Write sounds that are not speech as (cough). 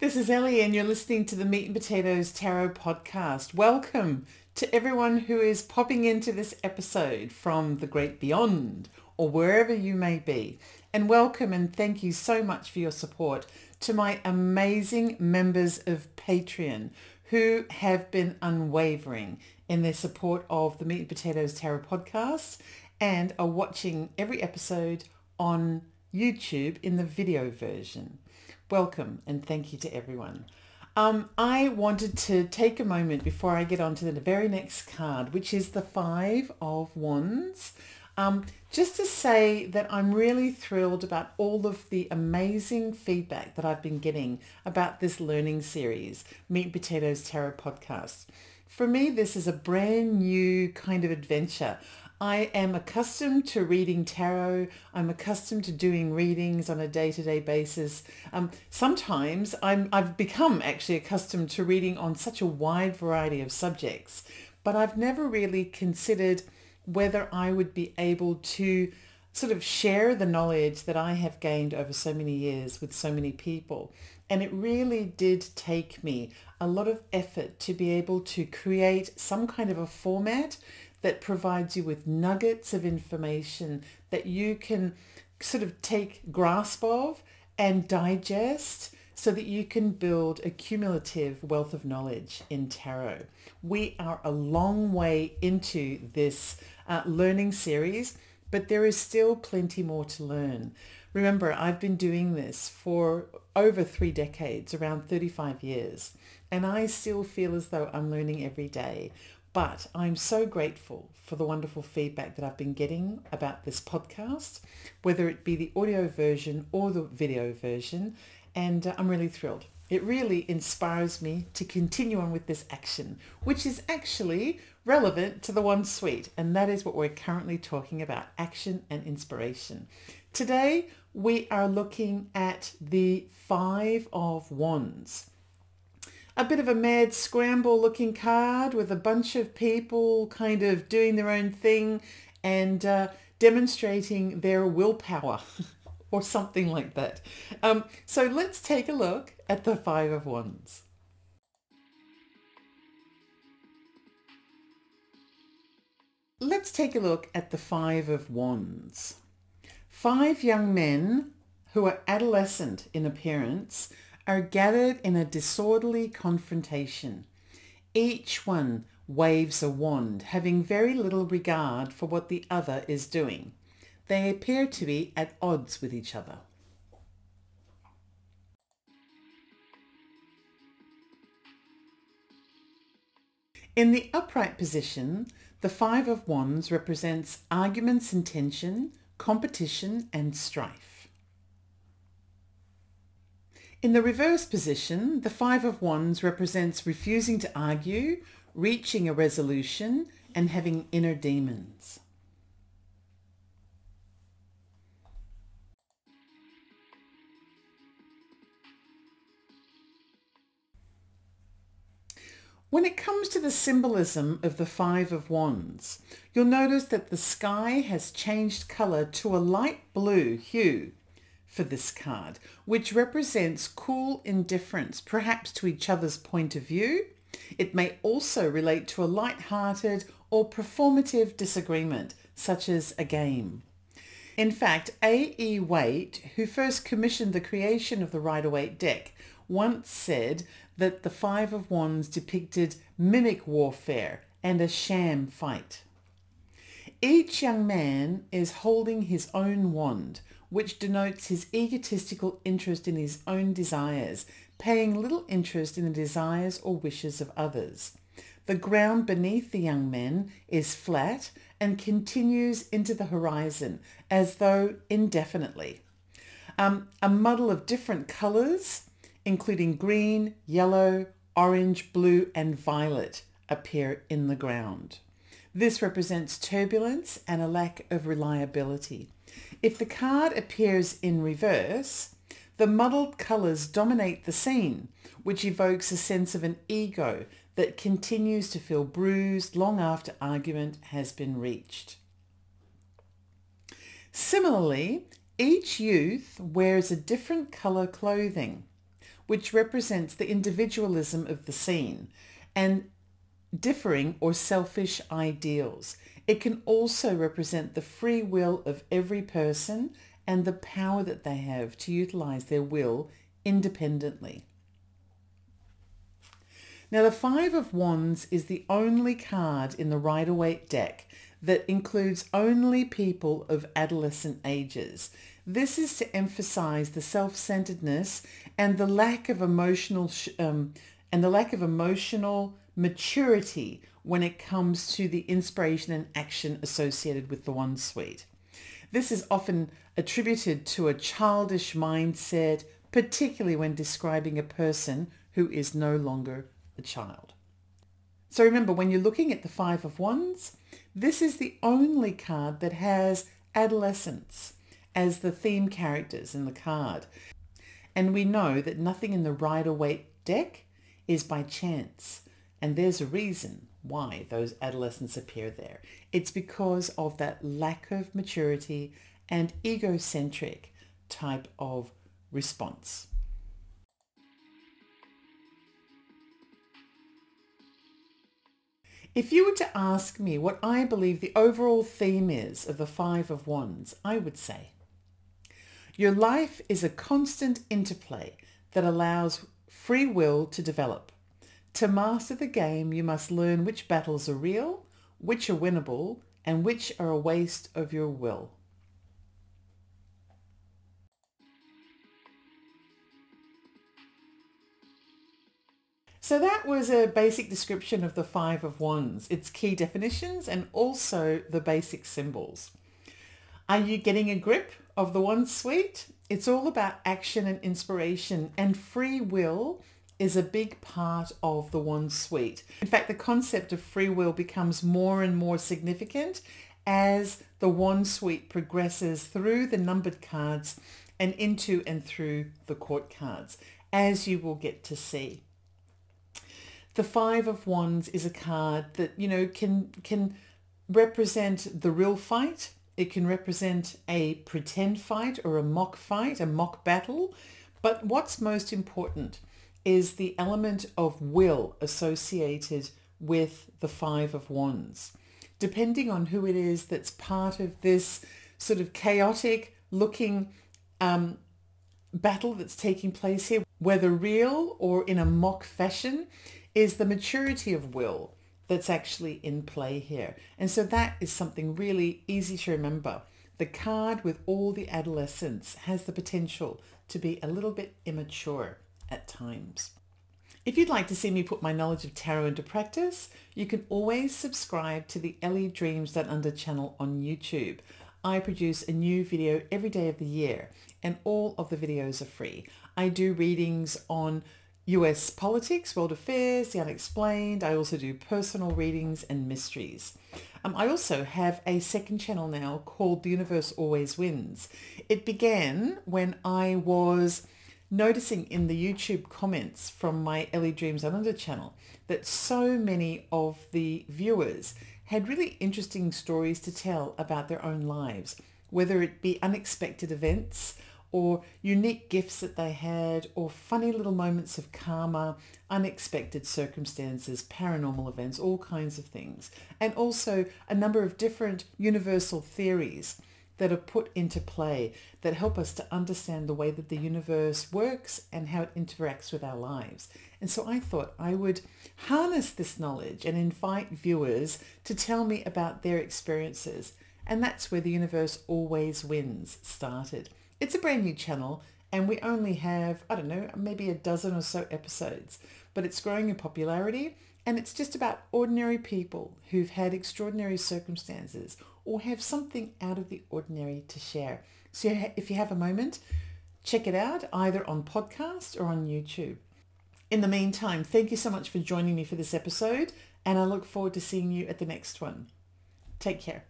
This is Ellie and you're listening to the Meat and Potatoes Tarot podcast. Welcome to everyone who is popping into this episode from the great beyond or wherever you may be. And welcome and thank you so much for your support to my amazing members of Patreon who have been unwavering in their support of the Meat and Potatoes Tarot podcast and are watching every episode on YouTube in the video version. Welcome and thank you to everyone. Um, I wanted to take a moment before I get on to the very next card, which is the Five of Wands, um, just to say that I'm really thrilled about all of the amazing feedback that I've been getting about this learning series, Meat Potatoes Tarot Podcast. For me, this is a brand new kind of adventure. I am accustomed to reading tarot. I'm accustomed to doing readings on a day-to-day basis. Um, sometimes I'm, I've become actually accustomed to reading on such a wide variety of subjects, but I've never really considered whether I would be able to sort of share the knowledge that I have gained over so many years with so many people. And it really did take me a lot of effort to be able to create some kind of a format that provides you with nuggets of information that you can sort of take grasp of and digest so that you can build a cumulative wealth of knowledge in tarot. We are a long way into this uh, learning series, but there is still plenty more to learn. Remember, I've been doing this for over three decades, around 35 years, and I still feel as though I'm learning every day. But I'm so grateful for the wonderful feedback that I've been getting about this podcast, whether it be the audio version or the video version. And uh, I'm really thrilled. It really inspires me to continue on with this action, which is actually relevant to the Wand suite. And that is what we're currently talking about, action and inspiration. Today, we are looking at the Five of Wands a bit of a mad scramble looking card with a bunch of people kind of doing their own thing and uh, demonstrating their willpower (laughs) or something like that. Um, so let's take a look at the Five of Wands. Let's take a look at the Five of Wands. Five young men who are adolescent in appearance are gathered in a disorderly confrontation. Each one waves a wand, having very little regard for what the other is doing. They appear to be at odds with each other. In the upright position, the Five of Wands represents arguments and tension, competition and strife. In the reverse position, the Five of Wands represents refusing to argue, reaching a resolution, and having inner demons. When it comes to the symbolism of the Five of Wands, you'll notice that the sky has changed colour to a light blue hue for this card, which represents cool indifference, perhaps to each other's point of view. It may also relate to a light-hearted or performative disagreement, such as a game. In fact, A.E. Waite, who first commissioned the creation of the Rider-Waite deck, once said that the Five of Wands depicted mimic warfare and a sham fight. Each young man is holding his own wand, which denotes his egotistical interest in his own desires, paying little interest in the desires or wishes of others. The ground beneath the young men is flat and continues into the horizon as though indefinitely. Um, a muddle of different colours, including green, yellow, orange, blue and violet, appear in the ground. This represents turbulence and a lack of reliability. If the card appears in reverse, the muddled colours dominate the scene, which evokes a sense of an ego that continues to feel bruised long after argument has been reached. Similarly, each youth wears a different colour clothing, which represents the individualism of the scene and differing or selfish ideals. It can also represent the free will of every person and the power that they have to utilize their will independently. Now the Five of Wands is the only card in the Rider-Waite deck that includes only people of adolescent ages. This is to emphasize the self-centeredness and the lack of emotional um, and the lack of emotional maturity when it comes to the inspiration and action associated with the Wand Suite. This is often attributed to a childish mindset, particularly when describing a person who is no longer a child. So remember, when you're looking at the Five of Wands, this is the only card that has adolescence as the theme characters in the card. And we know that nothing in the Rider-Waite deck is by chance. And there's a reason why those adolescents appear there. It's because of that lack of maturity and egocentric type of response. If you were to ask me what I believe the overall theme is of the Five of Wands, I would say, your life is a constant interplay that allows free will to develop. To master the game, you must learn which battles are real, which are winnable, and which are a waste of your will. So that was a basic description of the Five of Wands, its key definitions and also the basic symbols. Are you getting a grip of the Wand Suite? It's all about action and inspiration and free will is a big part of the Wand Suite. In fact, the concept of free will becomes more and more significant as the Wand Suite progresses through the numbered cards and into and through the court cards, as you will get to see. The Five of Wands is a card that, you know, can, can represent the real fight. It can represent a pretend fight or a mock fight, a mock battle. But what's most important is the element of will associated with the Five of Wands. Depending on who it is that's part of this sort of chaotic looking um, battle that's taking place here, whether real or in a mock fashion, is the maturity of will that's actually in play here. And so that is something really easy to remember. The card with all the adolescents has the potential to be a little bit immature at times. If you'd like to see me put my knowledge of tarot into practice, you can always subscribe to the Ellie Dreams Down Under channel on YouTube. I produce a new video every day of the year and all of the videos are free. I do readings on US politics, world affairs, the unexplained. I also do personal readings and mysteries. Um, I also have a second channel now called The Universe Always Wins. It began when I was noticing in the YouTube comments from my Ellie Dreams Under channel that so many of the viewers had really interesting stories to tell about their own lives, whether it be unexpected events, or unique gifts that they had or funny little moments of karma, unexpected circumstances, paranormal events, all kinds of things. And also a number of different universal theories that are put into play that help us to understand the way that the universe works and how it interacts with our lives. And so I thought I would harness this knowledge and invite viewers to tell me about their experiences. And that's where the universe always wins started. It's a brand new channel and we only have, I don't know, maybe a dozen or so episodes, but it's growing in popularity and it's just about ordinary people who've had extraordinary circumstances or have something out of the ordinary to share. So if you have a moment, check it out either on podcast or on YouTube. In the meantime, thank you so much for joining me for this episode and I look forward to seeing you at the next one. Take care.